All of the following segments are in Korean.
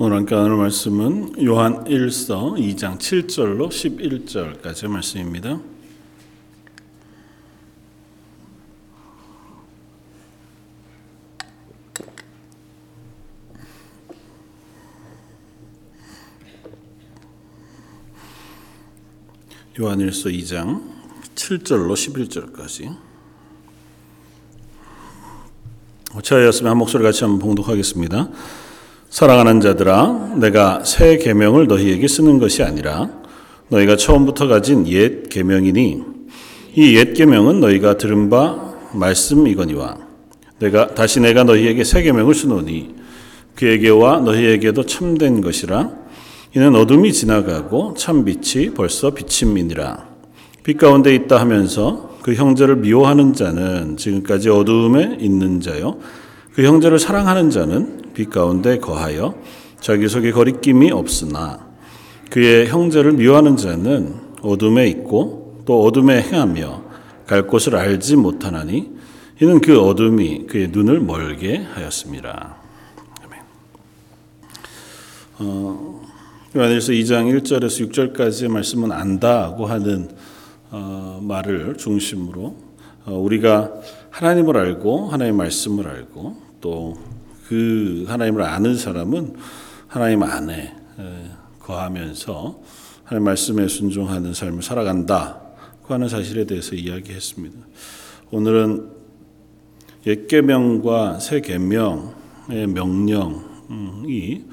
오늘 함께 나눌 말씀은 요한 1서 2장 7절로 11절까지의 말씀입니다. 요한 1서 2장 7절로 11절까지 저였으면 한 목소리 같이 한번 봉독하겠습니다. 사랑하는 자들아 내가 새 계명을 너희에게 쓰는 것이 아니라 너희가 처음부터 가진 옛 계명이니 이 옛 계명은 너희가 들은 바 말씀이거니와 내가 다시 내가 너희에게 새 계명을 쓰노니 그에게와 너희에게도 참된 것이라. 이는 어둠이 지나가고 참 빛이 벌써 비침이니라. 빛 가운데 있다 하면서 그 형제를 미워하는 자는 지금까지 어두움에 있는 자요 그 형제를 사랑하는 자는 빛 가운데 거하여 자기 속에 거리낌이 없으나 그의 형제를 미워하는 자는 어둠에 있고 또 어둠에 행하며 갈 곳을 알지 못하나니 이는 그 어둠이 그의 눈을 멀게 하였습니다. 아멘. 어, 요한일서 2장 1절에서 6절까지의 말씀은 안다고 하는 어, 말을 중심으로 어, 우리가 하나님을 알고 하나님의 말씀을 알고 또 그 하나님을 아는 사람은 하나님 안에 거하면서 하나님 말씀에 순종하는 삶을 살아간다. 그 하는 사실에 대해서 이야기했습니다. 오늘은 옛 계명과 새 계명의 명령이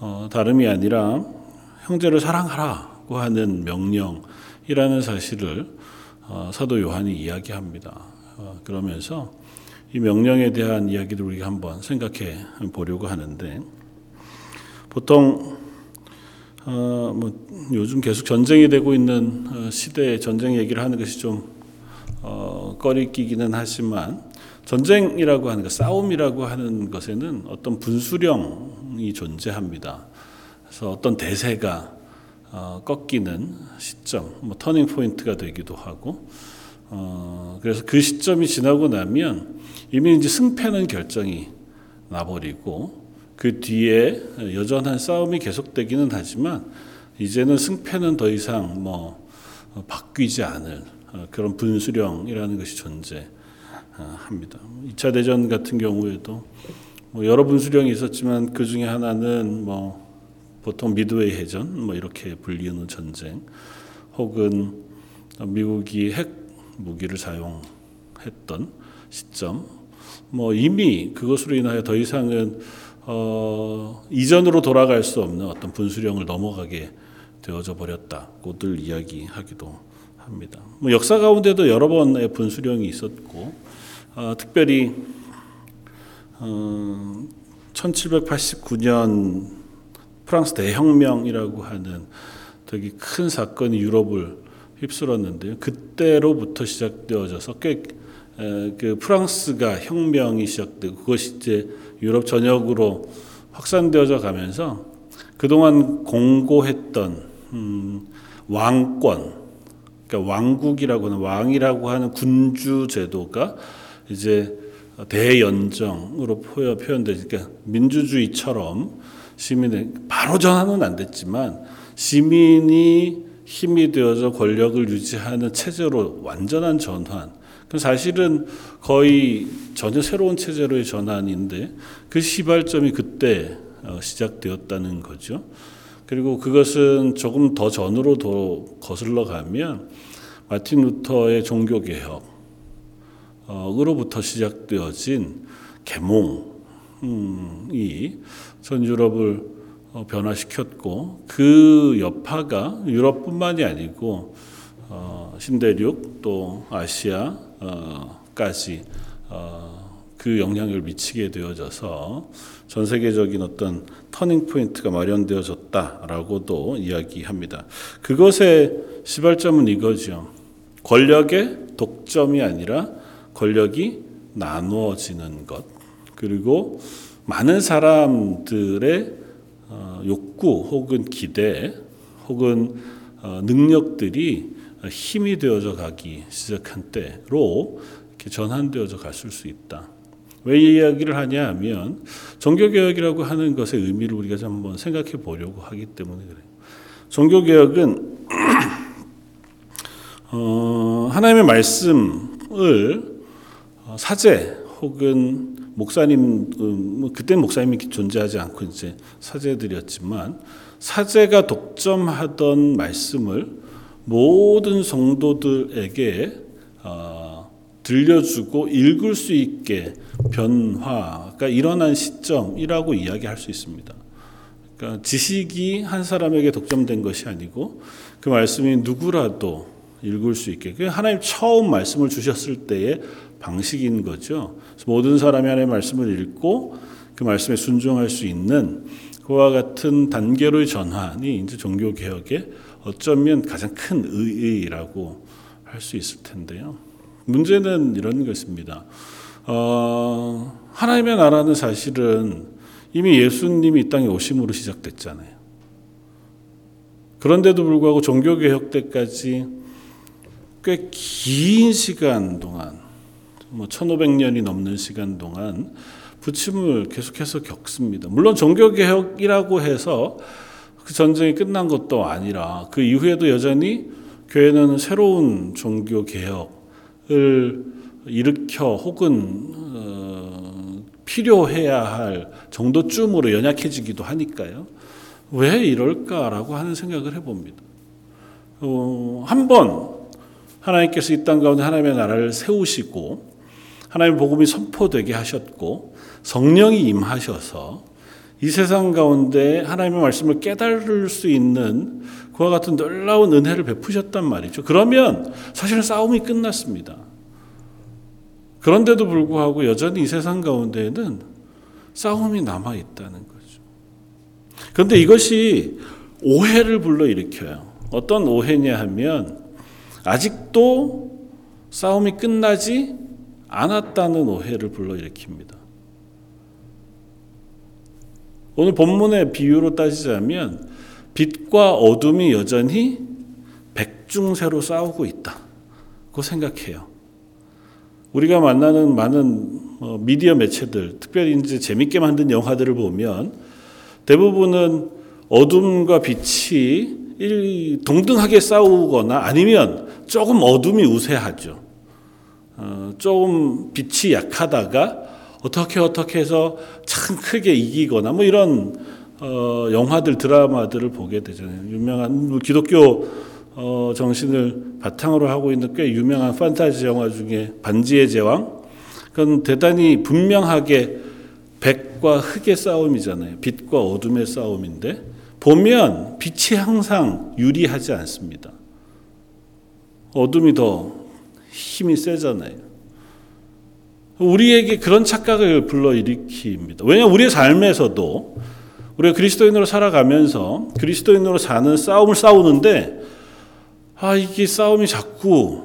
어, 다름이 아니라 형제를 사랑하라고 하는 명령이라는 사실을 어, 사도 요한이 이야기합니다. 어, 그러면서 이 명령에 대한 이야기를 우리가 한번 생각해 보려고 하는데 보통 어, 뭐 요즘 계속 전쟁이 되고 있는 어, 시대에 전쟁 얘기를 하는 것이 좀 어, 꺼리끼기는 하지만 전쟁이라고 하는 것, 싸움이라고 하는 것에는 어떤 분수령이 존재합니다. 그래서 어떤 대세가 어, 꺾이는 시점, 뭐 터닝 포인트가 되기도 하고, 어, 그래서 그 시점이 지나고 나면 이미 이제 승패는 결정이 나버리고 그 뒤에 여전한 싸움이 계속되기는 하지만 이제는 승패는 더 이상 뭐 바뀌지 않을 그런 분수령이라는 것이 존재합니다. 2차 대전 같은 경우에도 뭐 여러 분수령이 있었지만 그 중에 하나는 뭐 보통 미드웨이 해전 뭐 이렇게 불리는 전쟁 혹은 미국이 핵 무기를 사용했던 시점 뭐 이미 그것으로 인하여 더 이상은 어, 이전으로 돌아갈 수 없는 어떤 분수령을 넘어가게 되어져 버렸다고들 이야기하기도 합니다. 뭐 역사 가운데도 여러 번의 분수령이 있었고 어, 특별히 어, 1789년 프랑스 대혁명이라고 하는 되게 큰 사건이 유럽을 휩쓸었는데요. 그때로부터 시작되어져서 꽤 그 프랑스가 혁명이 시작되고 그것이 이제 유럽 전역으로 확산되어져 가면서 그동안 공고했던 음, 왕권, 그러니까 왕국이라고 하는 왕이라고 하는 군주 제도가 이제 대연정으로 표현되니까 그러니까 민주주의처럼 시민의 바로 전환은 안 됐지만 시민이 힘이 되어서 권력을 유지하는 체제로 완전한 전환. 그 사실은 거의 전혀 새로운 체제로의 전환인데 그 시발점이 그때 어, 시작되었다는 거죠. 그리고 그것은 조금 더 전으로 더 거슬러 가면 마틴 루터의 종교 개혁으로부터 시작되어진 계몽이 전 유럽을 어, 변화시켰고 그 여파가 유럽뿐만이 아니고 어, 신대륙 또 아시아 까지 어, 그 영향을 미치게 되어져서 전 세계적인 어떤 turning point가 마련되어졌다라고도 이야기합니다. 그것의 시발점은 이거죠. 권력의 독점이 아니라 권력이 나누어지는 것. 그리고 많은 사람들의 어, 욕구 혹은 기대 혹은 어, 능력들이 힘이 되어져 가기 시작한 때로 이렇게 전환되어져 갔을 수 있다. 왜 이야기를 하냐 하면 종교개혁이라고 하는 것의 의미를 우리가 좀 한번 생각해 보려고 하기 때문에 그래요. 종교개혁은 어, 하나님의 말씀을 어, 사제 혹은 목사님 음, 그때 목사님이 존재하지 않고 이제 사제들이었지만 사제가 독점하던 말씀을 모든 성도들에게 어, 들려주고 읽을 수 있게 변화가 일어난 시점이라고 이야기할 수 있습니다. 그러니까 지식이 한 사람에게 독점된 것이 아니고 그 말씀이 누구라도 읽을 수 있게. 그 하나님 처음 말씀을 주셨을 때의 방식인 거죠. 모든 사람이 하나님의 말씀을 읽고 그 말씀에 순종할 수 있는 그와 같은 단계로의 전환이 이제 종교 개혁의 어쩌면 가장 큰 의의라고 할 수 있을 텐데요. 문제는 이런 것입니다. 어, 하나님의 나라는 사실은 이미 예수님이 이 땅에 오심으로 시작됐잖아요. 그런데도 불구하고 종교개혁 때까지 꽤 긴 시간 동안, 뭐 1500년이 넘는 시간 동안 부침을 계속해서 겪습니다. 물론 종교개혁이라고 해서 그 전쟁이 끝난 것도 아니라 그 이후에도 여전히 교회는 새로운 종교개혁을 일으켜 혹은 어, 필요해야 할 정도쯤으로 연약해지기도 하니까요. 왜 이럴까라고 하는 생각을 해봅니다. 어, 한번 하나님께서 이 땅 가운데 하나님의 나라를 세우시고 하나님의 복음이 선포되게 하셨고 성령이 임하셔서 이 세상 가운데 하나님의 말씀을 깨달을 수 있는 그와 같은 놀라운 은혜를 베푸셨단 말이죠. 그러면 사실은 싸움이 끝났습니다. 그런데도 불구하고 여전히 이 세상 가운데에는 싸움이 남아 있다는 거죠. 그런데 이것이 오해를 불러일으켜요. 어떤 오해냐 하면 아직도 싸움이 끝나지 않았다는 오해를 불러일으킵니다. 오늘 본문의 비유로 따지자면 빛과 어둠이 여전히 백중세로 싸우고 있다고 생각해요. 우리가 만나는 많은 뭐 미디어 매체들, 특별히 이제 재밌게 만든 영화들을 보면 대부분은 어둠과 빛이 동등하게 싸우거나 아니면 조금 어둠이 우세하죠. 어, 조금 빛이 약하다가 어떻게 어떻게 해서 참 크게 이기거나 뭐 이런 어, 영화들 드라마들을 보게 되잖아요. 유명한 뭐 기독교 어, 정신을 바탕으로 하고 있는 꽤 유명한 판타지 영화 중에 반지의 제왕. 그건 대단히 분명하게 백과 흑의 싸움이잖아요. 빛과 어둠의 싸움인데 보면 빛이 항상 유리하지 않습니다. 어둠이 더 힘이 세잖아요. 우리에게 그런 착각을 불러일으킵니다. 왜냐하면 우리의 삶에서도 우리가 그리스도인으로 살아가면서 그리스도인으로 사는 싸움을 싸우는데 아 이게 싸움이 자꾸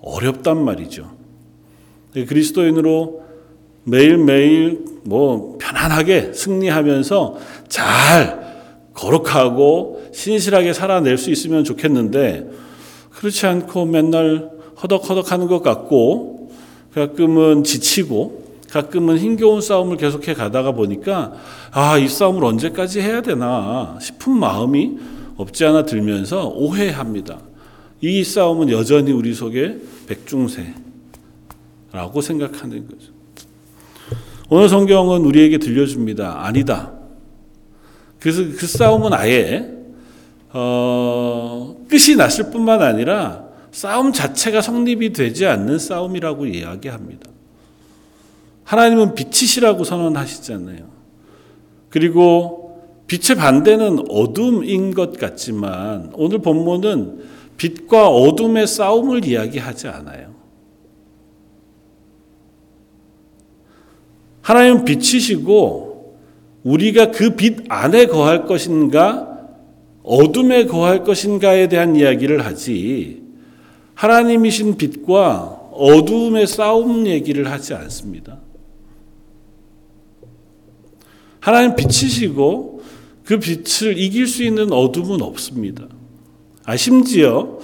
어렵단 말이죠. 그리스도인으로 매일매일 뭐 편안하게 승리하면서 잘 거룩하고 신실하게 살아낼 수 있으면 좋겠는데 그렇지 않고 맨날 허덕허덕 하는 것 같고 가끔은 지치고 가끔은 힘겨운 싸움을 계속해 가다가 보니까 아, 이 싸움을 언제까지 해야 되나 싶은 마음이 없지 않아 들면서 오해합니다. 이 싸움은 여전히 우리 속에 백중세라고 생각하는 거죠. 오늘 성경은 우리에게 들려줍니다. 아니다. 그래서 그 싸움은 아예 어, 끝이 났을 뿐만 아니라 싸움 자체가 성립이 되지 않는 싸움이라고 이야기합니다. 하나님은 빛이시라고 선언하시잖아요. 그리고 빛의 반대는 어둠인 것 같지만 오늘 본문은 빛과 어둠의 싸움을 이야기하지 않아요. 하나님은 빛이시고 우리가 그 빛 안에 거할 것인가 어둠에 거할 것인가에 대한 이야기를 하지 하나님이신 빛과 어둠의 싸움 얘기를 하지 않습니다. 하나님 빛이시고 그 빛을 이길 수 있는 어둠은 없습니다. 아, 심지어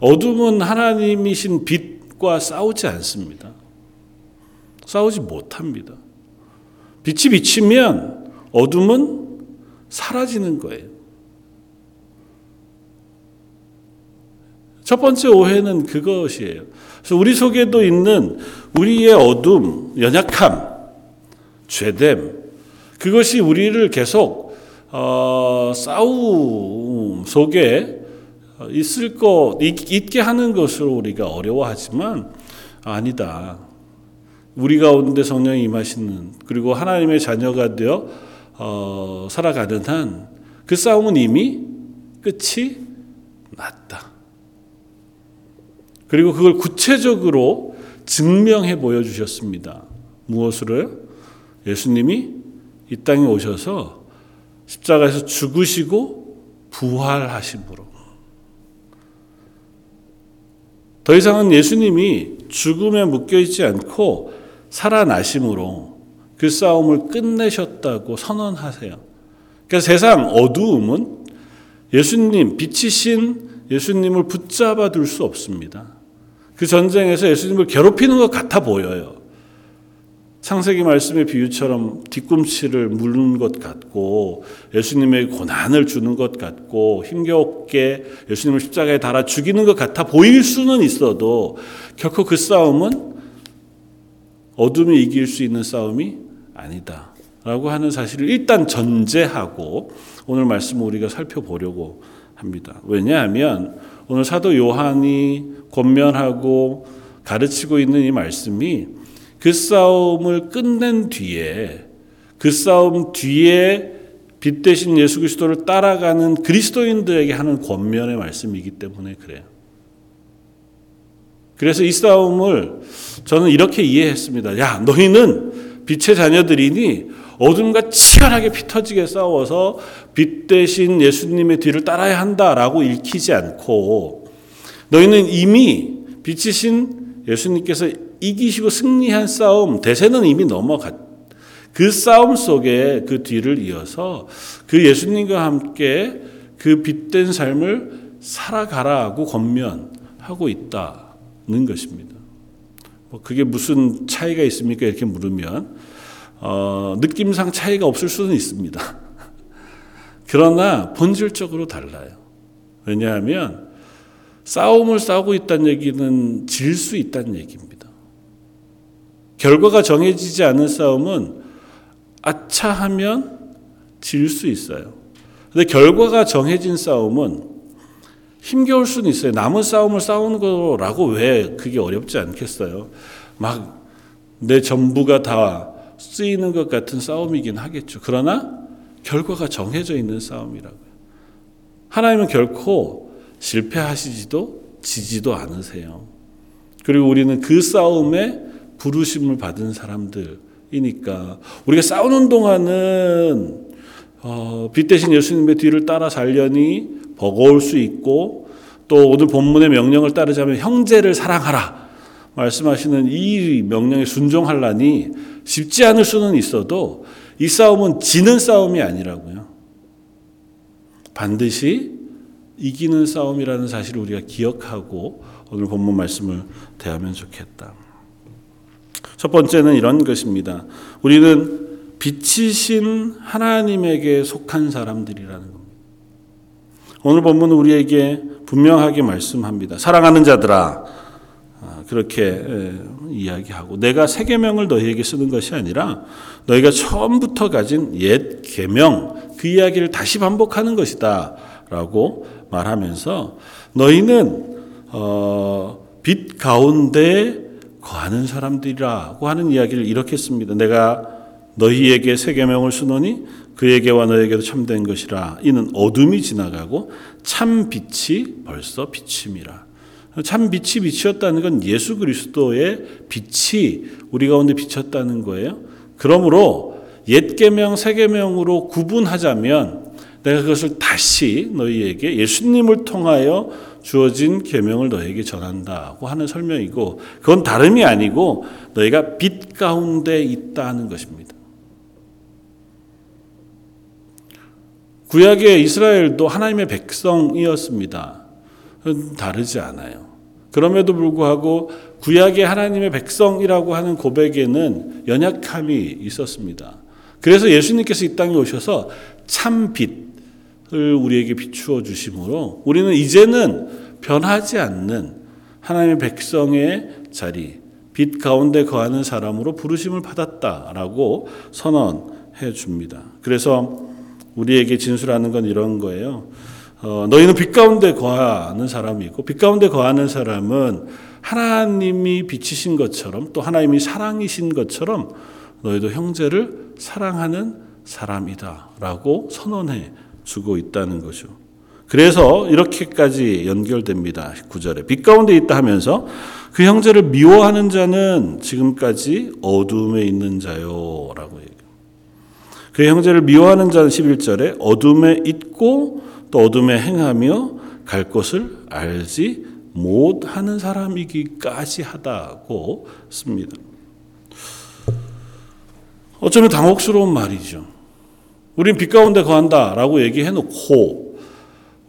어둠은 하나님이신 빛과 싸우지 않습니다. 싸우지 못합니다. 빛이 비치면 어둠은 사라지는 거예요. 첫 번째 오해는 그것이에요. 그래서 우리 속에도 있는 우리의 어둠, 연약함, 죄됨, 그것이 우리를 계속 어, 싸움 속에 있을 것, 있게 하는 것으로 우리가 어려워하지만 아니다. 우리 가운데 성령이 임하시는 그리고 하나님의 자녀가 되어 어, 살아가는 한 그 싸움은 이미 끝이 났다. 그리고 그걸 구체적으로 증명해 보여주셨습니다. 무엇으로요? 예수님이 이 땅에 오셔서 십자가에서 죽으시고 부활하심으로. 더 이상은 예수님이 죽음에 묶여 있지 않고 살아나심으로 그 싸움을 끝내셨다고 선언하세요. 그러니까 세상 어두움은 예수님, 빛이신 예수님을 붙잡아 둘 수 없습니다. 그 전쟁에서 예수님을 괴롭히는 것 같아 보여요. 창세기 말씀의 비유처럼 뒤꿈치를 물는 것 같고 예수님의 고난을 주는 것 같고 힘겹게 예수님을 십자가에 달아 죽이는 것 같아 보일 수는 있어도 결코 그 싸움은 어둠이 이길 수 있는 싸움이 아니다. 라고 하는 사실을 일단 전제하고 오늘 말씀을 우리가 살펴보려고 합니다. 왜냐하면 오늘 사도 요한이 권면하고 가르치고 있는 이 말씀이 그 싸움을 끝낸 뒤에 그 싸움 뒤에 빛 대신 예수 그리스도를 따라가는 그리스도인들에게 하는 권면의 말씀이기 때문에 그래요. 그래서 이 싸움을 저는 이렇게 이해했습니다. 야, 너희는 빛의 자녀들이니 어둠과 치열하게 피 터지게 싸워서 빛 대신 예수님의 뒤를 따라야 한다라고 읽히지 않고 너희는 이미 빛이신 예수님께서 이기시고 승리한 싸움 대세는 이미 넘어갔. 그 싸움 속에 그 뒤를 이어서 그 예수님과 함께 그 빛된 삶을 살아가라고 권면하고 있다는 것입니다. 뭐 그게 무슨 차이가 있습니까? 이렇게 물으면 어, 느낌상 차이가 없을 수는 있습니다. 그러나 본질적으로 달라요. 왜냐하면 싸움을 싸우고 있다는 얘기는 질 수 있다는 얘기입니다. 결과가 정해지지 않은 싸움은 아차 하면 질 수 있어요. 근데 결과가 정해진 싸움은 힘겨울 수는 있어요. 남은 싸움을 싸우는 거라고 왜 그게 어렵지 않겠어요? 막 내 전부가 다 쓰이는 것 같은 싸움이긴 하겠죠. 그러나 결과가 정해져 있는 싸움이라고요. 하나님은 결코 실패하시지도 지지도 않으세요. 그리고 우리는 그 싸움에 부르심을 받은 사람들이니까 우리가 싸우는 동안은 어, 빛 대신 예수님의 뒤를 따라 살려니 버거울 수 있고 또 오늘 본문의 명령을 따르자면 형제를 사랑하라 말씀하시는 이 명령에 순종하려니 쉽지 않을 수는 있어도 이 싸움은 지는 싸움이 아니라고요. 반드시 이기는 싸움이라는 사실을 우리가 기억하고 오늘 본문 말씀을 대하면 좋겠다. 첫 번째는 이런 것입니다. 우리는 빛이신 하나님에게 속한 사람들이라는 겁니다. 오늘 본문은 우리에게 분명하게 말씀합니다. 사랑하는 자들아, 그렇게 이야기하고 내가 새 계명을 너희에게 쓰는 것이 아니라 너희가 처음부터 가진 옛 계명 그 이야기를 다시 반복하는 것이다라고 말하면서 너희는 어, 빛 가운데 거하는 사람들이라고 하는 이야기를 이렇게 했습니다. 내가 너희에게 새 계명을 쓰노니 그에게와 너에게도 참된 것이라 이는 어둠이 지나가고 참 빛이 벌써 비침이라. 참 빛이 비치었다는 건 예수 그리스도의 빛이 우리 가운데 비쳤다는 거예요. 그러므로 옛 계명 새 계명으로 구분하자면 내가 그것을 다시 너희에게 예수님을 통하여 주어진 계명을 너희에게 전한다고 하는 설명이고 그건 다름이 아니고 너희가 빛 가운데 있다는 것입니다. 구약의 이스라엘도 하나님의 백성이었습니다. 다르지 않아요. 그럼에도 불구하고 구약의 하나님의 백성이라고 하는 고백에는 연약함이 있었습니다. 그래서 예수님께서 이 땅에 오셔서 참 빛을 우리에게 비추어 주심으로 우리는 이제는 변하지 않는 하나님의 백성의 자리, 빛 가운데 거하는 사람으로 부르심을 받았다라고 선언해 줍니다. 그래서 우리에게 진술하는 건 이런 거예요. 어, 너희는 빛 가운데 거하는 사람이 있고 빛 가운데 거하는 사람은 하나님이 빛이신 것처럼 또 하나님이 사랑이신 것처럼 너희도 형제를 사랑하는 사람이다라고 선언해 주고 있다는 거죠. 그래서 이렇게까지 연결됩니다. 9절에 빛 가운데 있다 하면서 그 형제를 미워하는 자는 지금까지 어둠에 있는 자요라고 얘기해요. 그 형제를 미워하는 자는 11절에 어둠에 있고 또 어둠에 행하며 갈 곳을 알지 못하는 사람이기까지 하다고 씁니다. 어쩌면 당혹스러운 말이죠. 우린 빛 가운데 거한다라고 얘기해 놓고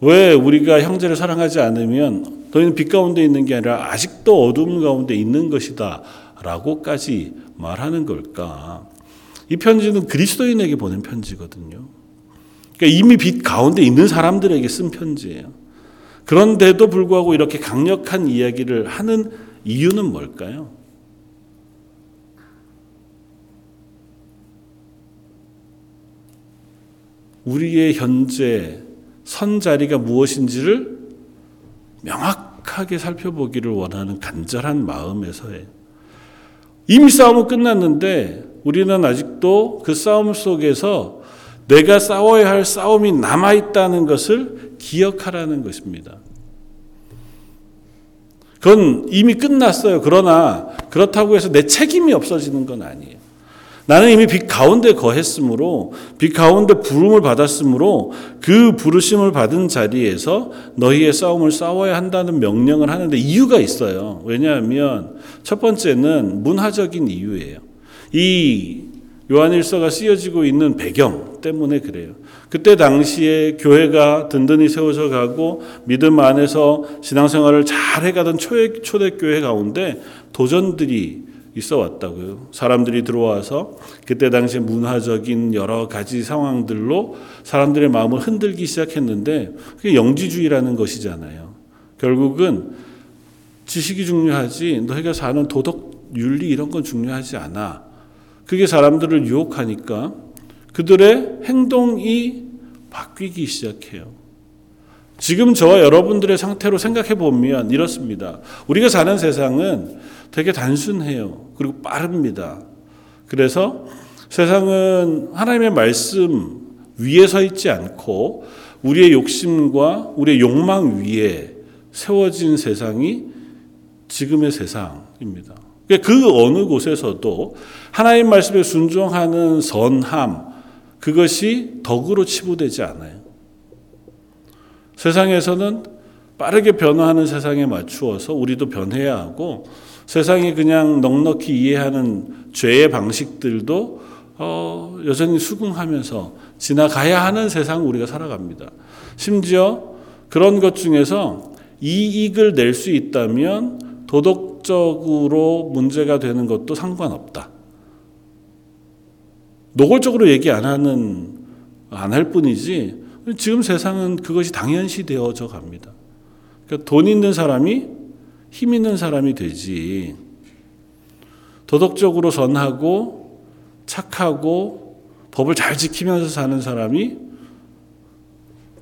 왜 우리가 형제를 사랑하지 않으면 너희는 빛 가운데 있는 게 아니라 아직도 어둠 가운데 있는 것이다라고까지 말하는 걸까? 이 편지는 그리스도인에게 보낸 편지거든요. 그러니까 이미 빛 가운데 있는 사람들에게 쓴 편지예요. 그런데도 불구하고 이렇게 강력한 이야기를 하는 이유는 뭘까요? 우리의 현재 선 자리가 무엇인지를 명확하게 살펴보기를 원하는 간절한 마음에서의 이미 싸움은 끝났는데 우리는 아직도 그 싸움 속에서 내가 싸워야 할 싸움이 남아 있다는 것을 기억하라는 것입니다. 그건 이미 끝났어요. 그러나 그렇다고 해서 내 책임이 없어지는 건 아니에요. 나는 이미 빛 가운데 거했으므로 빛 가운데 부름을 받았으므로 그 부르심을 받은 자리에서 너희의 싸움을 싸워야 한다는 명령을 하는데 이유가 있어요. 왜냐하면 첫 번째는 문화적인 이유예요. 이 요한일서가 쓰여지고 있는 배경 때문에 그래요. 그때 당시에 교회가 든든히 세워져 가고 믿음 안에서 신앙생활을 잘 해가던 초대, 초대교회 가운데 도전들이 있어 왔다고요. 사람들이 들어와서 그때 당시 문화적인 여러 가지 상황들로 사람들의 마음을 흔들기 시작했는데 그게 영지주의라는 것이잖아요. 결국은 지식이 중요하지 너희가 사는 도덕 윤리 이런 건 중요하지 않아. 그게 사람들을 유혹하니까 그들의 행동이 바뀌기 시작해요. 지금 저와 여러분들의 상태로 생각해 보면 이렇습니다. 우리가 사는 세상은 되게 단순해요. 그리고 빠릅니다. 그래서 세상은 하나님의 말씀 위에 서 있지 않고 우리의 욕심과 우리의 욕망 위에 세워진 세상이 지금의 세상입니다. 그 어느 곳에서도 하나님 말씀에 순종하는 선함, 그것이 덕으로 치부되지 않아요. 세상에서는 빠르게 변화하는 세상에 맞추어서 우리도 변해야 하고 세상이 그냥 넉넉히 이해하는 죄의 방식들도 어, 여전히 수긍하면서 지나가야 하는 세상 우리가 살아갑니다. 심지어 그런 것 중에서 이익을 낼 수 있다면 도덕적으로 문제가 되는 것도 상관없다. 노골적으로 얘기 안 하는 안 할 뿐이지 지금 세상은 그것이 당연시 되어져 갑니다. 그러니까 돈 있는 사람이 힘 있는 사람이 되지. 도덕적으로 선하고 착하고 법을 잘 지키면서 사는 사람이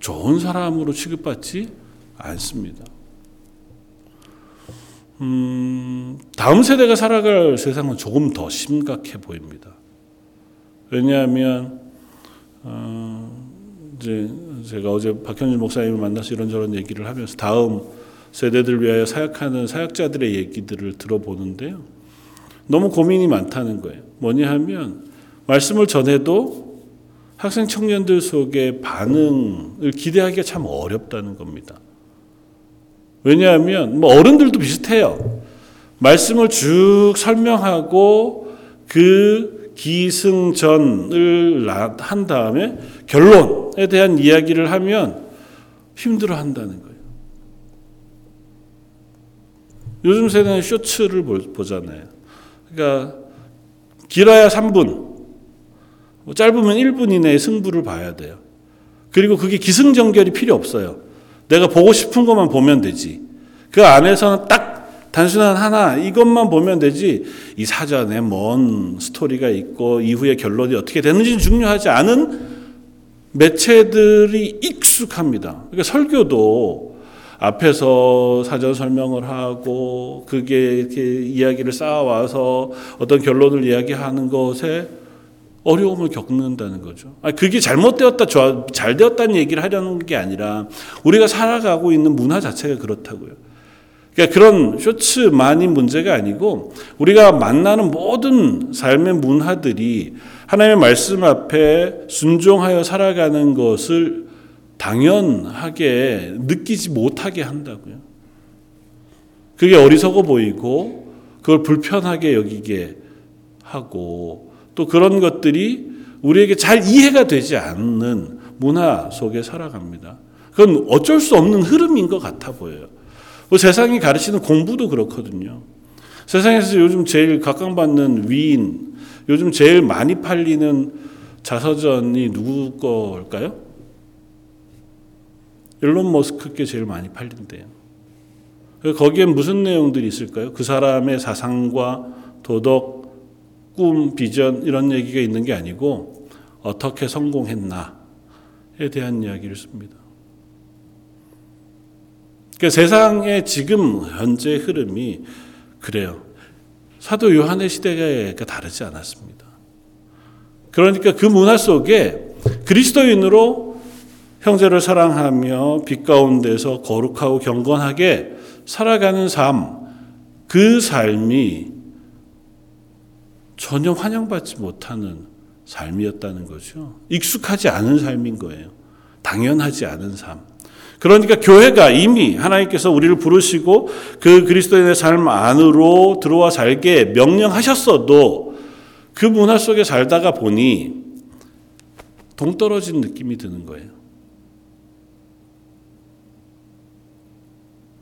좋은 사람으로 취급받지 않습니다. 음, 다음 세대가 살아갈 세상은 조금 더 심각해 보입니다. 왜냐하면 어, 이제 제가 어제 박현진 목사님을 만나서 이런저런 얘기를 하면서 다음 세대들 위하여 사역하는 사역자들의 얘기들을 들어보는데요. 너무 고민이 많다는 거예요. 뭐냐 하면 말씀을 전해도 학생 청년들 속에 반응을 기대하기가 참 어렵다는 겁니다. 왜냐하면 뭐 어른들도 비슷해요. 말씀을 쭉 설명하고 그 기승전을 한 다음에 결론에 대한 이야기를 하면 힘들어 한다는 거예요. 요즘 세대는 쇼츠를 보잖아요. 그러니까 길어야 3분, 뭐 짧으면 1분 이내에 승부를 봐야 돼요. 그리고 그게 기승전결이 필요 없어요. 내가 보고 싶은 것만 보면 되지. 그 안에서는 딱 단순한 하나 이것만 보면 되지. 이 사전에 뭔 스토리가 있고 이후에 결론이 어떻게 되는지 중요하지 않은 매체들이 익숙합니다. 그러니까 설교도 앞에서 사전 설명을 하고 그게 이렇게 이야기를 쌓아와서 어떤 결론을 이야기하는 것에 어려움을 겪는다는 거죠. 아 그게 잘못되었다, 잘 되었다는 얘기를 하려는 게 아니라 우리가 살아가고 있는 문화 자체가 그렇다고요. 그러니까 그런 쇼츠만이 문제가 아니고 우리가 만나는 모든 삶의 문화들이 하나님의 말씀 앞에 순종하여 살아가는 것을 당연하게 느끼지 못하게 한다고요. 그게 어리석어 보이고 그걸 불편하게 여기게 하고 또 그런 것들이 우리에게 잘 이해가 되지 않는 문화 속에 살아갑니다. 그건 어쩔 수 없는 흐름인 것 같아 보여요. 뭐 세상이 가르치는 공부도 그렇거든요. 세상에서 요즘 제일 각광받는 위인, 요즘 제일 많이 팔리는 자서전이 누구 걸까요? 일론 머스크께 제일 많이 팔린대요. 거기에 무슨 내용들이 있을까요? 그 사람의 사상과 도덕, 꿈, 비전 이런 얘기가 있는 게 아니고 어떻게 성공했나에 대한 이야기를 씁니다. 그러니까 세상의 지금 현재 흐름이 그래요. 사도 요한의 시대가 다르지 않았습니다. 그러니까 그 문화 속에 그리스도인으로 형제를 사랑하며 빛 가운데서 거룩하고 경건하게 살아가는 삶, 그 삶이 전혀 환영받지 못하는 삶이었다는 거죠. 익숙하지 않은 삶인 거예요. 당연하지 않은 삶. 그러니까 교회가 이미 하나님께서 우리를 부르시고 그 그리스도인의 삶 안으로 들어와 살게 명령하셨어도 그 문화 속에 살다가 보니 동떨어진 느낌이 드는 거예요.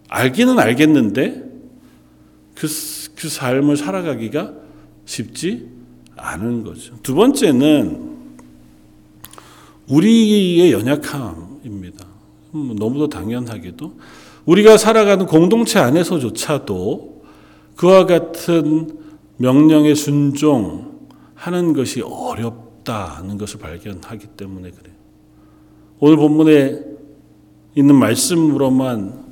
알기는 알겠는데 그, 그 삶을 살아가기가 쉽지 않은 거죠. 두 번째는 우리의. 음, 너무도 당연하게도 우리가 살아가는 공동체 안에서조차도 그와 같은 명령에 순종하는 것이 어렵다는 것을 발견하기 때문에 그래요. 오늘 본문에 있는 말씀으로만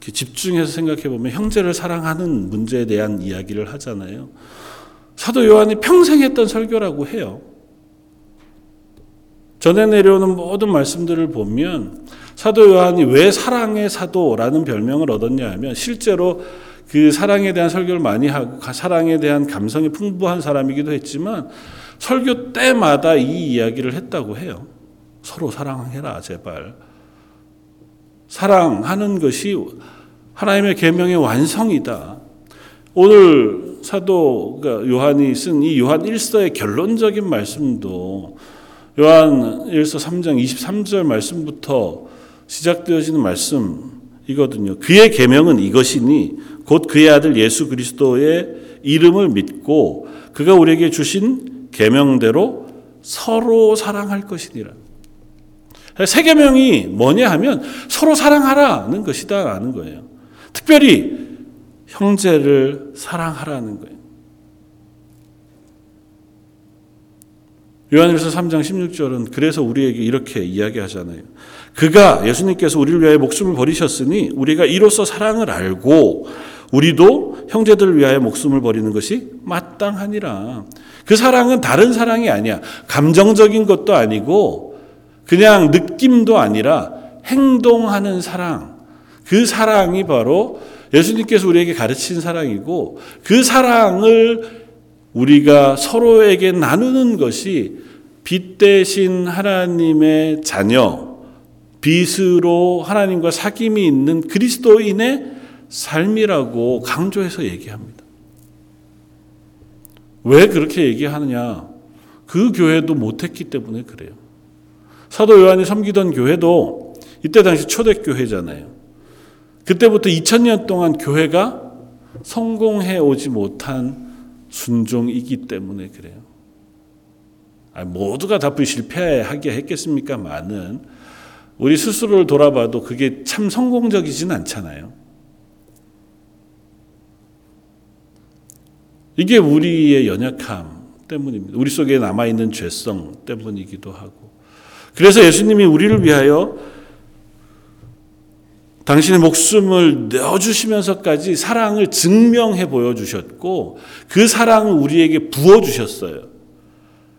집중해서 생각해 보면 형제를 사랑하는 문제에 대한 이야기를 하잖아요. 사도 요한이 평생 했던 설교라고 해요. 전해 내려오는 모든 말씀들을 보면 사도 요한이 왜 사랑의 사도라는 별명을 얻었냐 하면 실제로 그 사랑에 대한 설교를 많이 하고 사랑에 대한 감성이 풍부한 사람이기도 했지만 설교 때마다 이 이야기를 했다고 해요. 서로 사랑해라 제발. 사랑하는 것이 하나님의 계명의 완성이다. 오늘 사도 요한이 쓴 이 요한 1서의 결론적인 말씀도 요한 1서 3장 23절 말씀부터 시작되어지는 말씀이거든요. 그의 계명은 이것이니 곧 그의 아들 예수 그리스도의 이름을 믿고 그가 우리에게 주신 계명대로 서로 사랑할 것이니라. 세 계명이 뭐냐 하면 서로 사랑하라는 것이다라는 거예요. 특별히 형제를 사랑하라는 거예요. 요한일서 3장 16절은 그래서 우리에게 이렇게 이야기하잖아요. 그가 예수님께서 우리를 위하여 목숨을 버리셨으니 우리가 이로써 사랑을 알고 우리도 형제들을 위하여 목숨을 버리는 것이 마땅하니라. 그 사랑은 다른 사랑이 아니야. 감정적인 것도 아니고 그냥 느낌도 아니라 행동하는 사랑. 그 사랑이 바로 예수님께서 우리에게 가르친 사랑이고 그 사랑을 우리가 서로에게 나누는 것이 빛 대신 하나님의 자녀, 빛으로 하나님과 사귐이 있는 그리스도인의 삶이라고 강조해서 얘기합니다. 왜 그렇게 얘기하느냐? 그 교회도 못했기 때문에 그래요. 사도 요한이 섬기던 교회도 이때 당시 초대교회잖아요. 그때부터 2000년 동안 교회가 성공해 오지 못한 순종이기 때문에 그래요. 아니, 모두가 다 불실패하게 했겠습니까? 많은 우리 스스로를 돌아봐도 그게 참 성공적이진 않잖아요. 이게 우리의 연약함 때문입니다. 우리 속에 남아있는 죄성 때문이기도 하고. 그래서 예수님이 우리를 위하여 당신의 목숨을 내어주시면서까지 사랑을 증명해 보여주셨고, 그 사랑을 우리에게 부어주셨어요.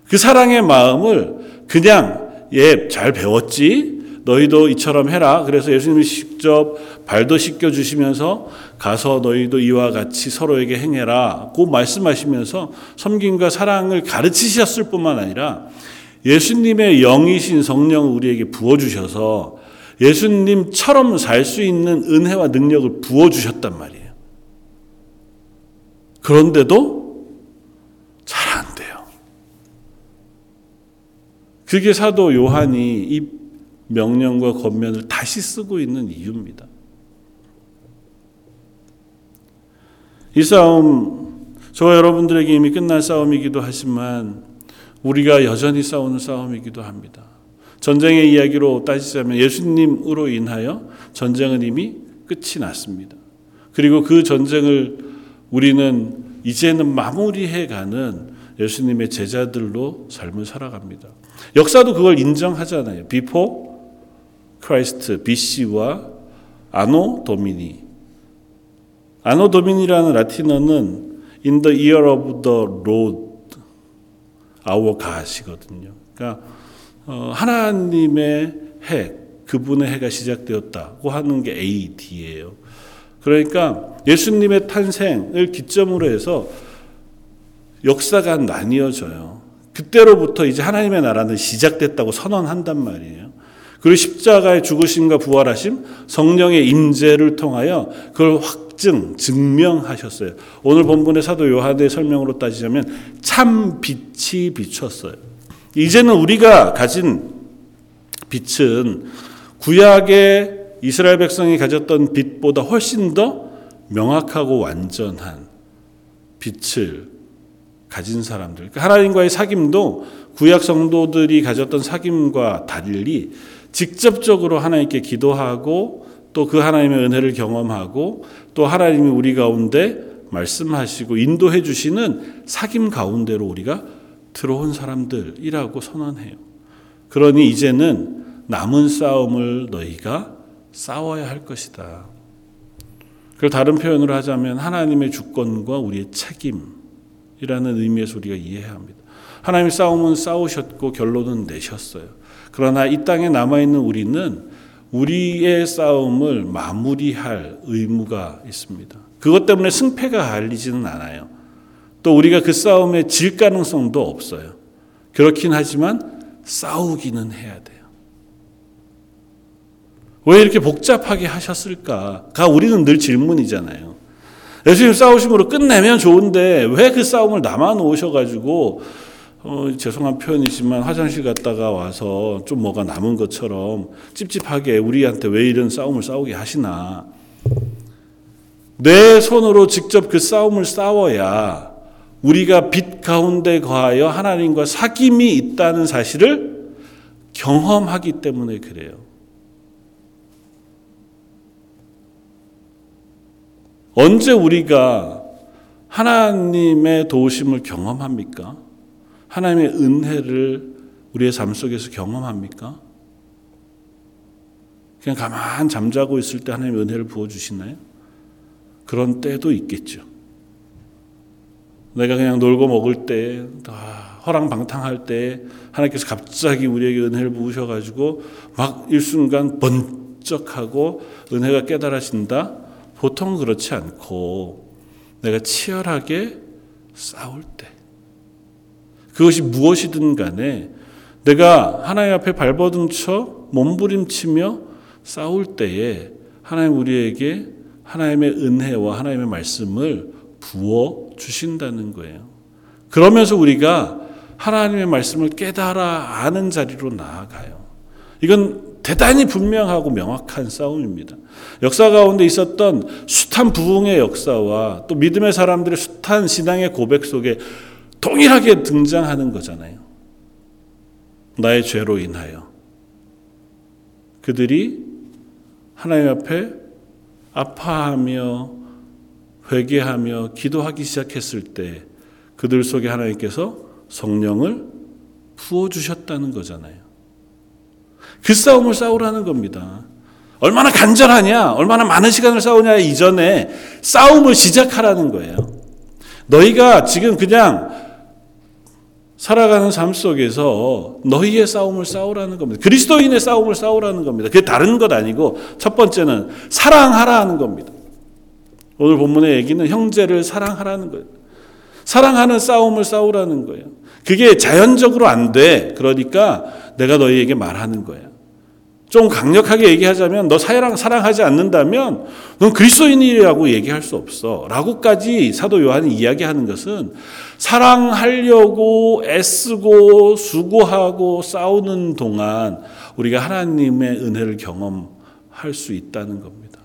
그 사랑의 마음을 그냥, 예, 잘 배웠지? 너희도 이처럼 해라. 그래서 예수님이 직접 발도 씻겨 주시면서 가서 너희도 이와 같이 서로에게 행해라. 고 말씀하시면서 섬김과 사랑을 가르치셨을 뿐만 아니라 예수님의 영이신 성령을 우리에게 부어 주셔서 예수님처럼 살 수 있는 은혜와 능력을 부어 주셨단 말이에요. 그런데도 잘 안 돼요. 그게 사도 요한이 이 명령과 권면을 다시 쓰고 있는 이유입니다. 이 싸움, 저와 여러분들에게 이미 끝난 싸움이기도 하지만 우리가 여전히 싸우는 싸움이기도 합니다. 전쟁의 이야기로 따지자면 예수님으로 인하여 전쟁은 이미 끝이 났습니다. 그리고 그 전쟁을 우리는 이제는 마무리해 가는 예수님의 제자들로 삶을 살아갑니다. 역사도 그걸 인정하잖아요. Before Christ BC와 Anno Domini. Anno Domini라는 라틴어는 in the year of the Lord our God이거든요. 그러니까 어, 하나님의 해, 그분의 해가 시작되었다고 하는 게 AD예요. 그러니까 예수님의 탄생을 기점으로 해서 역사가 나뉘어져요. 그때로부터 이제 하나님의 나라는 시작됐다고 선언한단 말이에요. 그리고 십자가의 죽으심과 부활하심, 성령의 임재를 통하여 그걸 확증, 증명하셨어요. 오늘 본문의 사도 요한의 설명으로 따지자면 참 빛이 비쳤어요. 이제는 우리가 가진 빛은 구약의 이스라엘 백성이 가졌던 빛보다 훨씬 더 명확하고 완전한 빛을 가진 사람들. 그러니까 하나님과의 사귐도 구약 성도들이 가졌던 사귐과 달리 직접적으로 하나님께 기도하고 또 그 하나님의 은혜를 경험하고 또 하나님이 우리 가운데 말씀하시고 인도해 주시는 사귐 가운데로 우리가 들어온 사람들이라고 선언해요. 그러니 이제는 남은 싸움을 너희가 싸워야 할 것이다. 그리고 다른 표현으로 하자면 하나님의 주권과 우리의 책임이라는 의미에서 우리가 이해해야 합니다. 하나님의 싸움은 싸우셨고 결론은 내셨어요. 그러나 이 땅에 남아있는 우리는 우리의 싸움을 마무리할 의무가 있습니다. 그것 때문에 승패가 갈리지는 않아요. 또 우리가 그 싸움에 질 가능성도 없어요. 그렇긴 하지만 싸우기는 해야 돼요. 왜 이렇게 복잡하게 하셨을까?가 우리는 늘 질문이잖아요. 예수님 싸우심으로 끝내면 좋은데 왜 그 싸움을 남아 놓으셔가지고 어, 죄송한 표현이지만 화장실 갔다가 와서 좀 뭐가 남은 것처럼 찝찝하게 우리한테 왜 이런 싸움을 싸우게 하시나. 내 손으로 직접 그 싸움을 싸워야 우리가 빛 가운데 거하여 하나님과 사귐이 있다는 사실을 경험하기 때문에 그래요. 언제 우리가 하나님의 도우심을 경험합니까? 하나님의 은혜를 우리의 삶 속에서 경험합니까? 그냥 가만 잠자고 있을 때 하나님의 은혜를 부어주시나요? 그런 때도 있겠죠. 내가 그냥 놀고 먹을 때, 허랑방탕할 때 하나님께서 갑자기 우리에게 은혜를 부으셔가지고 막 일순간 번쩍하고 은혜가 깨달아진다? 보통 그렇지 않고 내가 치열하게 싸울 때 그것이 무엇이든 간에 내가 하나님 앞에 발버둥 쳐 몸부림치며 싸울 때에 하나님 우리에게 하나님의 은혜와 하나님의 말씀을 부어 주신다는 거예요. 그러면서 우리가 하나님의 말씀을 깨달아 아는 자리로 나아가요. 이건 대단히 분명하고 명확한 싸움입니다. 역사 가운데 있었던 숱한 부흥의 역사와 또 믿음의 사람들의 숱한 신앙의 고백 속에 동일하게 등장하는 거잖아요. 나의 죄로 인하여 그들이 하나님 앞에 아파하며 회개하며 기도하기 시작했을 때 그들 속에 하나님께서 성령을 부어 주셨다는 거잖아요. 그 싸움을 싸우라는 겁니다. 얼마나 간절하냐, 얼마나 많은 시간을 싸우냐 이전에 싸움을 시작하라는 거예요. 너희가 지금 그냥 살아가는 삶 속에서 너희의 싸움을 싸우라는 겁니다. 그리스도인의 싸움을 싸우라는 겁니다. 그게 다른 것 아니고 첫 번째는 사랑하라는 겁니다. 오늘 본문의 얘기는 형제를 사랑하라는 거예요. 사랑하는 싸움을 싸우라는 거예요. 그게 자연적으로 안 돼. 그러니까 내가 너희에게 말하는 거예요. 좀 강력하게 얘기하자면 너 사랑 사랑하지 않는다면 넌 그리스도인이라고 얘기할 수 없어. 라고까지 사도 요한이 이야기하는 것은 사랑하려고 애쓰고 수고하고 싸우는 동안 우리가 하나님의 은혜를 경험할 수 있다는 겁니다.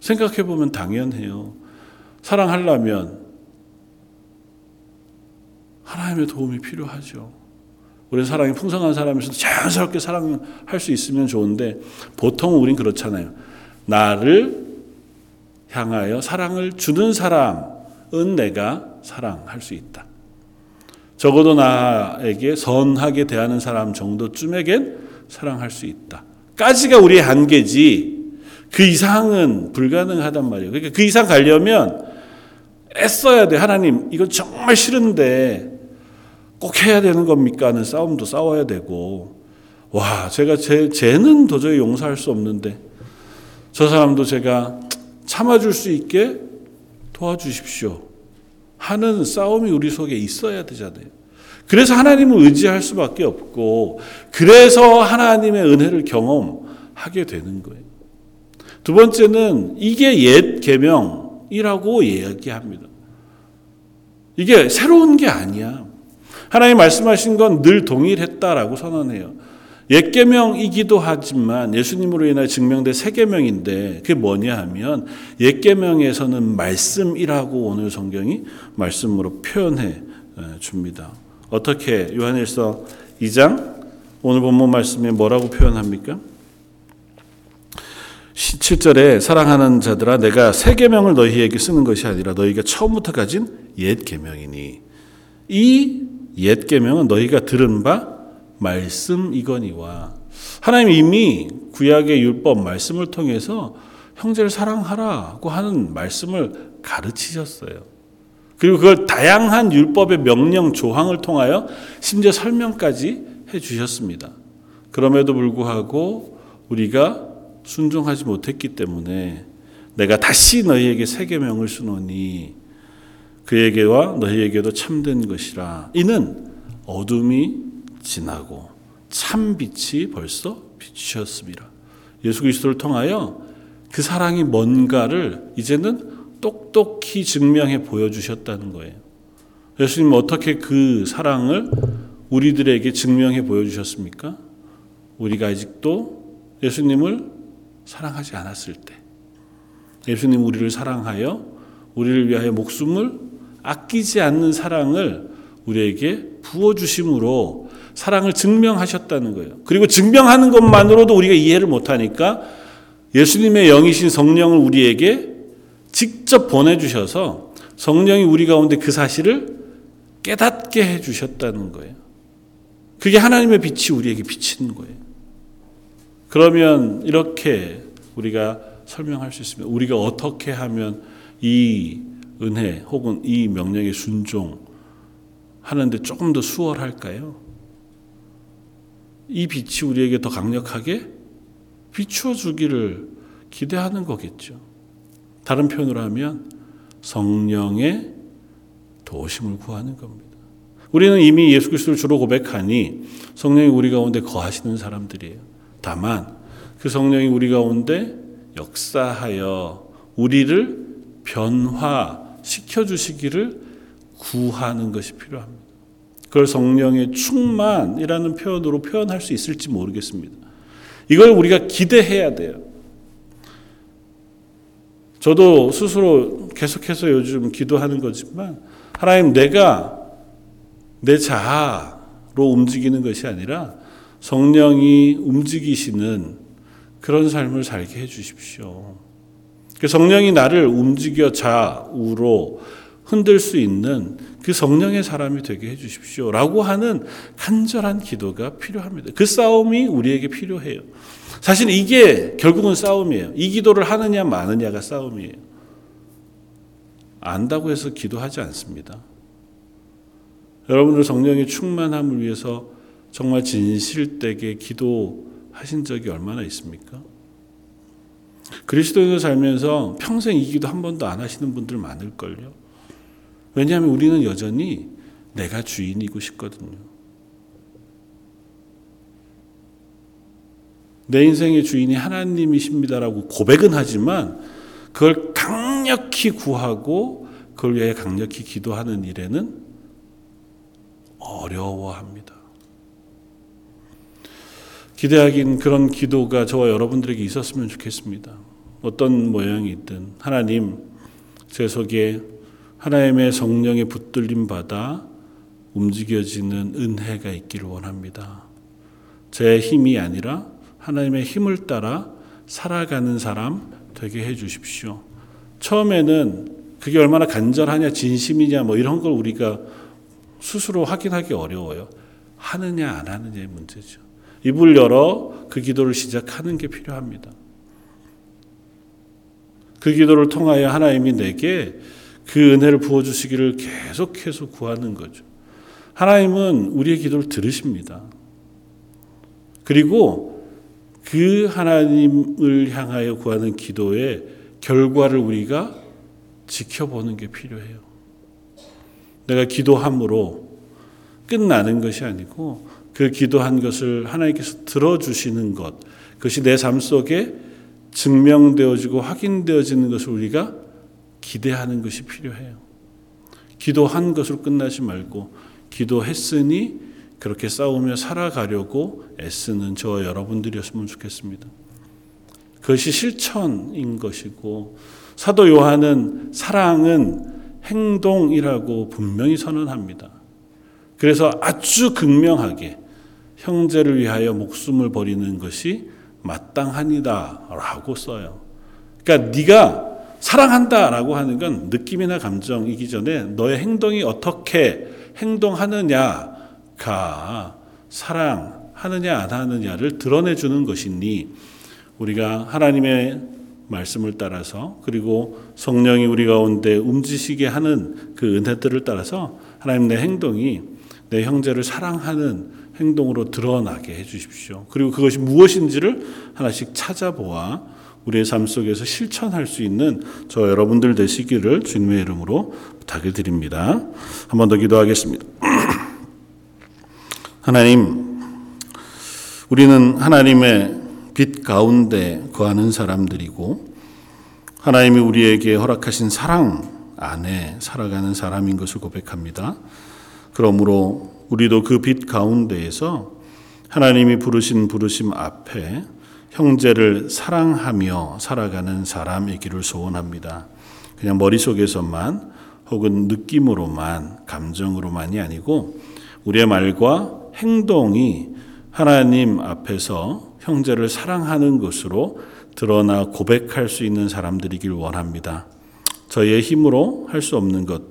생각해 보면 당연해요. 사랑하려면 하나님의 도움이 필요하죠. 우리 사랑이 풍성한 사람에서 자연스럽게 사랑할 수 있으면 좋은데 보통 우린 그렇잖아요. 나를 향하여 사랑을 주는 사람은 내가 사랑할 수 있다. 적어도 나에게 선하게 대하는 사람 정도쯤에겐 사랑할 수 있다. 까지가 우리의 한계지 그 이상은 불가능하단 말이에요. 그러니까 그 이상 가려면 애써야 돼. 하나님, 이건 정말 싫은데 꼭 해야 되는 겁니까? 하는 싸움도 싸워야 되고, 와, 제가 제, 쟤는 도저히 용서할 수 없는데, 저 사람도 제가 참아줄 수 있게 도와주십시오. 하는 싸움이 우리 속에 있어야 되잖아요. 그래서 하나님을 의지할 수밖에 없고, 그래서 하나님의 은혜를 경험하게 되는 거예요. 두 번째는 이게 옛 계명이라고 이야기합니다. 이게 새로운 게 아니야. 하나님 말씀하신 건 늘 동일했다라고 선언해요. 옛 계명이기도 하지만 예수님으로 인하여 증명된 새 계명인데 그게 뭐냐 하면 옛 계명에서는 말씀이라고 오늘 성경이 말씀으로 표현해 줍니다. 어떻게 요한일서 2장 오늘 본문 말씀에 뭐라고 표현합니까? 7절에 사랑하는 자들아 내가 새 계명을 너희에게 쓰는 것이 아니라 너희가 처음부터 가진 옛 계명이니 이 옛 계명은 너희가 들은 바 말씀이거니와 하나님 이미 구약의 율법 말씀을 통해서 형제를 사랑하라고 하는 말씀을 가르치셨어요. 그리고 그걸 다양한 율법의 명령 조항을 통하여 심지어 설명까지 해 주셨습니다. 그럼에도 불구하고 우리가 순종하지 못했기 때문에 내가 다시 너희에게 새 계명을 쓰노니 그에게와 너희에게도 참된 것이라. 이는 어둠이 지나고 참 빛이 벌써 비추셨습니다. 예수 그리스도를 통하여 그 사랑이 뭔가를 이제는 똑똑히 증명해 보여주셨다는 거예요. 예수님 어떻게 그 사랑을 우리들에게 증명해 보여주셨습니까? 우리가 아직도 예수님을 사랑하지 않았을 때, 예수님 우리를 사랑하여 우리를 위하여 목숨을 아끼지 않는 사랑을 우리에게 부어주심으로 사랑을 증명하셨다는 거예요. 그리고 증명하는 것만으로도 우리가 이해를 못하니까 예수님의 영이신 성령을 우리에게 직접 보내주셔서 성령이 우리 가운데 그 사실을 깨닫게 해주셨다는 거예요. 그게 하나님의 빛이 우리에게 비치는 거예요. 그러면 이렇게 우리가 설명할 수 있습니다. 우리가 어떻게 하면 이 은혜 혹은 이 명령에 순종 하는데 조금 더 수월할까요? 이 빛이 우리에게 더 강력하게 비추어 주기를 기대하는 거겠죠. 다른 표현으로 하면 성령의 도심을 구하는 겁니다. 우리는 이미 예수 그리스도를 주로 고백하니 성령이 우리 가운데 거하시는 사람들이에요. 다만 그 성령이 우리 가운데 역사하여 우리를 변화 시켜주시기를 구하는 것이 필요합니다. 그걸 성령의 충만이라는 표현으로 표현할 수 있을지 모르겠습니다. 이걸 우리가 기대해야 돼요. 저도 스스로 계속해서 요즘 기도하는 거지만 하나님 내가 내 자아로 움직이는 것이 아니라 성령이 움직이시는 그런 삶을 살게 해 주십시오. 그 성령이 나를 움직여 좌우로 흔들 수 있는 그 성령의 사람이 되게 해 주십시오. 라고 하는 간절한 기도가 필요합니다. 그 싸움이 우리에게 필요해요. 사실 이게 결국은 싸움이에요. 이 기도를 하느냐 마느냐가 싸움이에요. 안다고 해서 기도하지 않습니다. 여러분들 성령의 충만함을 위해서 정말 진실되게 기도하신 적이 얼마나 있습니까? 그리스도인으로 살면서 평생 이 기도 한 번도 안 하시는 분들 많을걸요. 왜냐하면 우리는 여전히 내가 주인이고 싶거든요. 내 인생의 주인이 하나님이십니다라고 고백은 하지만 그걸 강력히 구하고 그걸 위해 강력히 기도하는 일에는 어려워합니다. 기대하긴 그런 기도가 저와 여러분들에게 있었으면 좋겠습니다. 어떤 모양이든 하나님 제 속에 하나님의 성령의 붙들림 받아 움직여지는 은혜가 있기를 원합니다. 제 힘이 아니라 하나님의 힘을 따라 살아가는 사람 되게 해 주십시오. 처음에는 그게 얼마나 간절하냐, 진심이냐, 뭐 이런 걸 우리가 스스로 확인하기 어려워요. 하느냐, 안 하느냐의 문제죠. 입을 열어 그 기도를 시작하는 게 필요합니다. 그 기도를 통하여 하나님이 내게 그 은혜를 부어주시기를 계속해서 구하는 거죠. 하나님은 우리의 기도를 들으십니다. 그리고 그 하나님을 향하여 구하는 기도의 결과를 우리가 지켜보는 게 필요해요. 내가 기도함으로 끝나는 것이 아니고 그 기도한 것을 하나님께서 들어주시는 것, 그것이 내 삶 속에 증명되어지고 확인되어지는 것을 우리가 기대하는 것이 필요해요. 기도한 것으로 끝나지 말고 기도했으니 그렇게 싸우며 살아가려고 애쓰는 저와 여러분들이었으면 좋겠습니다. 그것이 실천인 것이고 사도 요한은 사랑은 행동이라고 분명히 선언합니다. 그래서 아주 극명하게 형제를 위하여 목숨을 버리는 것이 마땅하니다라고 써요. 그러니까 네가 사랑한다라고 하는 건 느낌이나 감정이기 전에 너의 행동이 어떻게 행동하느냐가 사랑하느냐 안 하느냐를 드러내 주는 것이니 우리가 하나님의 말씀을 따라서 그리고 성령이 우리 가운데 움직이게 하는 그 은혜들을 따라서 하나님 내 행동이 내 형제를 사랑하는 행동으로 드러나게 해 주십시오. 그리고 그것이 무엇인지를 하나씩 찾아보아 우리의 삶 속에서 실천할 수 있는 저 여러분들 되시기를 주님의 이름으로 부탁을 드립니다. 한 번 더 기도하겠습니다. 하나님, 우리는 하나님의 빛 가운데 거하는 사람들이고, 하나님이 우리에게 허락하신 사랑 안에 살아가는 사람인 것을 고백합니다. 그러므로 우리도 그 빛 가운데에서 하나님이 부르신 부르심 앞에 형제를 사랑하며 살아가는 사람이기를 소원합니다. 그냥 머릿속에서만 혹은 느낌으로만 감정으로만이 아니고 우리의 말과 행동이 하나님 앞에서 형제를 사랑하는 것으로 드러나 고백할 수 있는 사람들이길 원합니다. 저희의 힘으로 할 수 없는 것,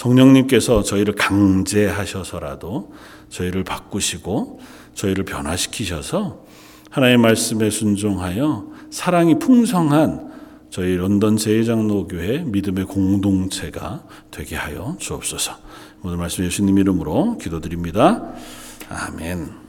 성령님께서 저희를 강제하셔서라도 저희를 바꾸시고 저희를 변화시키셔서 하나님의 말씀에 순종하여 사랑이 풍성한 저희 런던 제일장로교회 믿음의 공동체가 되게 하여 주옵소서. 오늘 말씀 예수님 이름으로 기도드립니다. 아멘.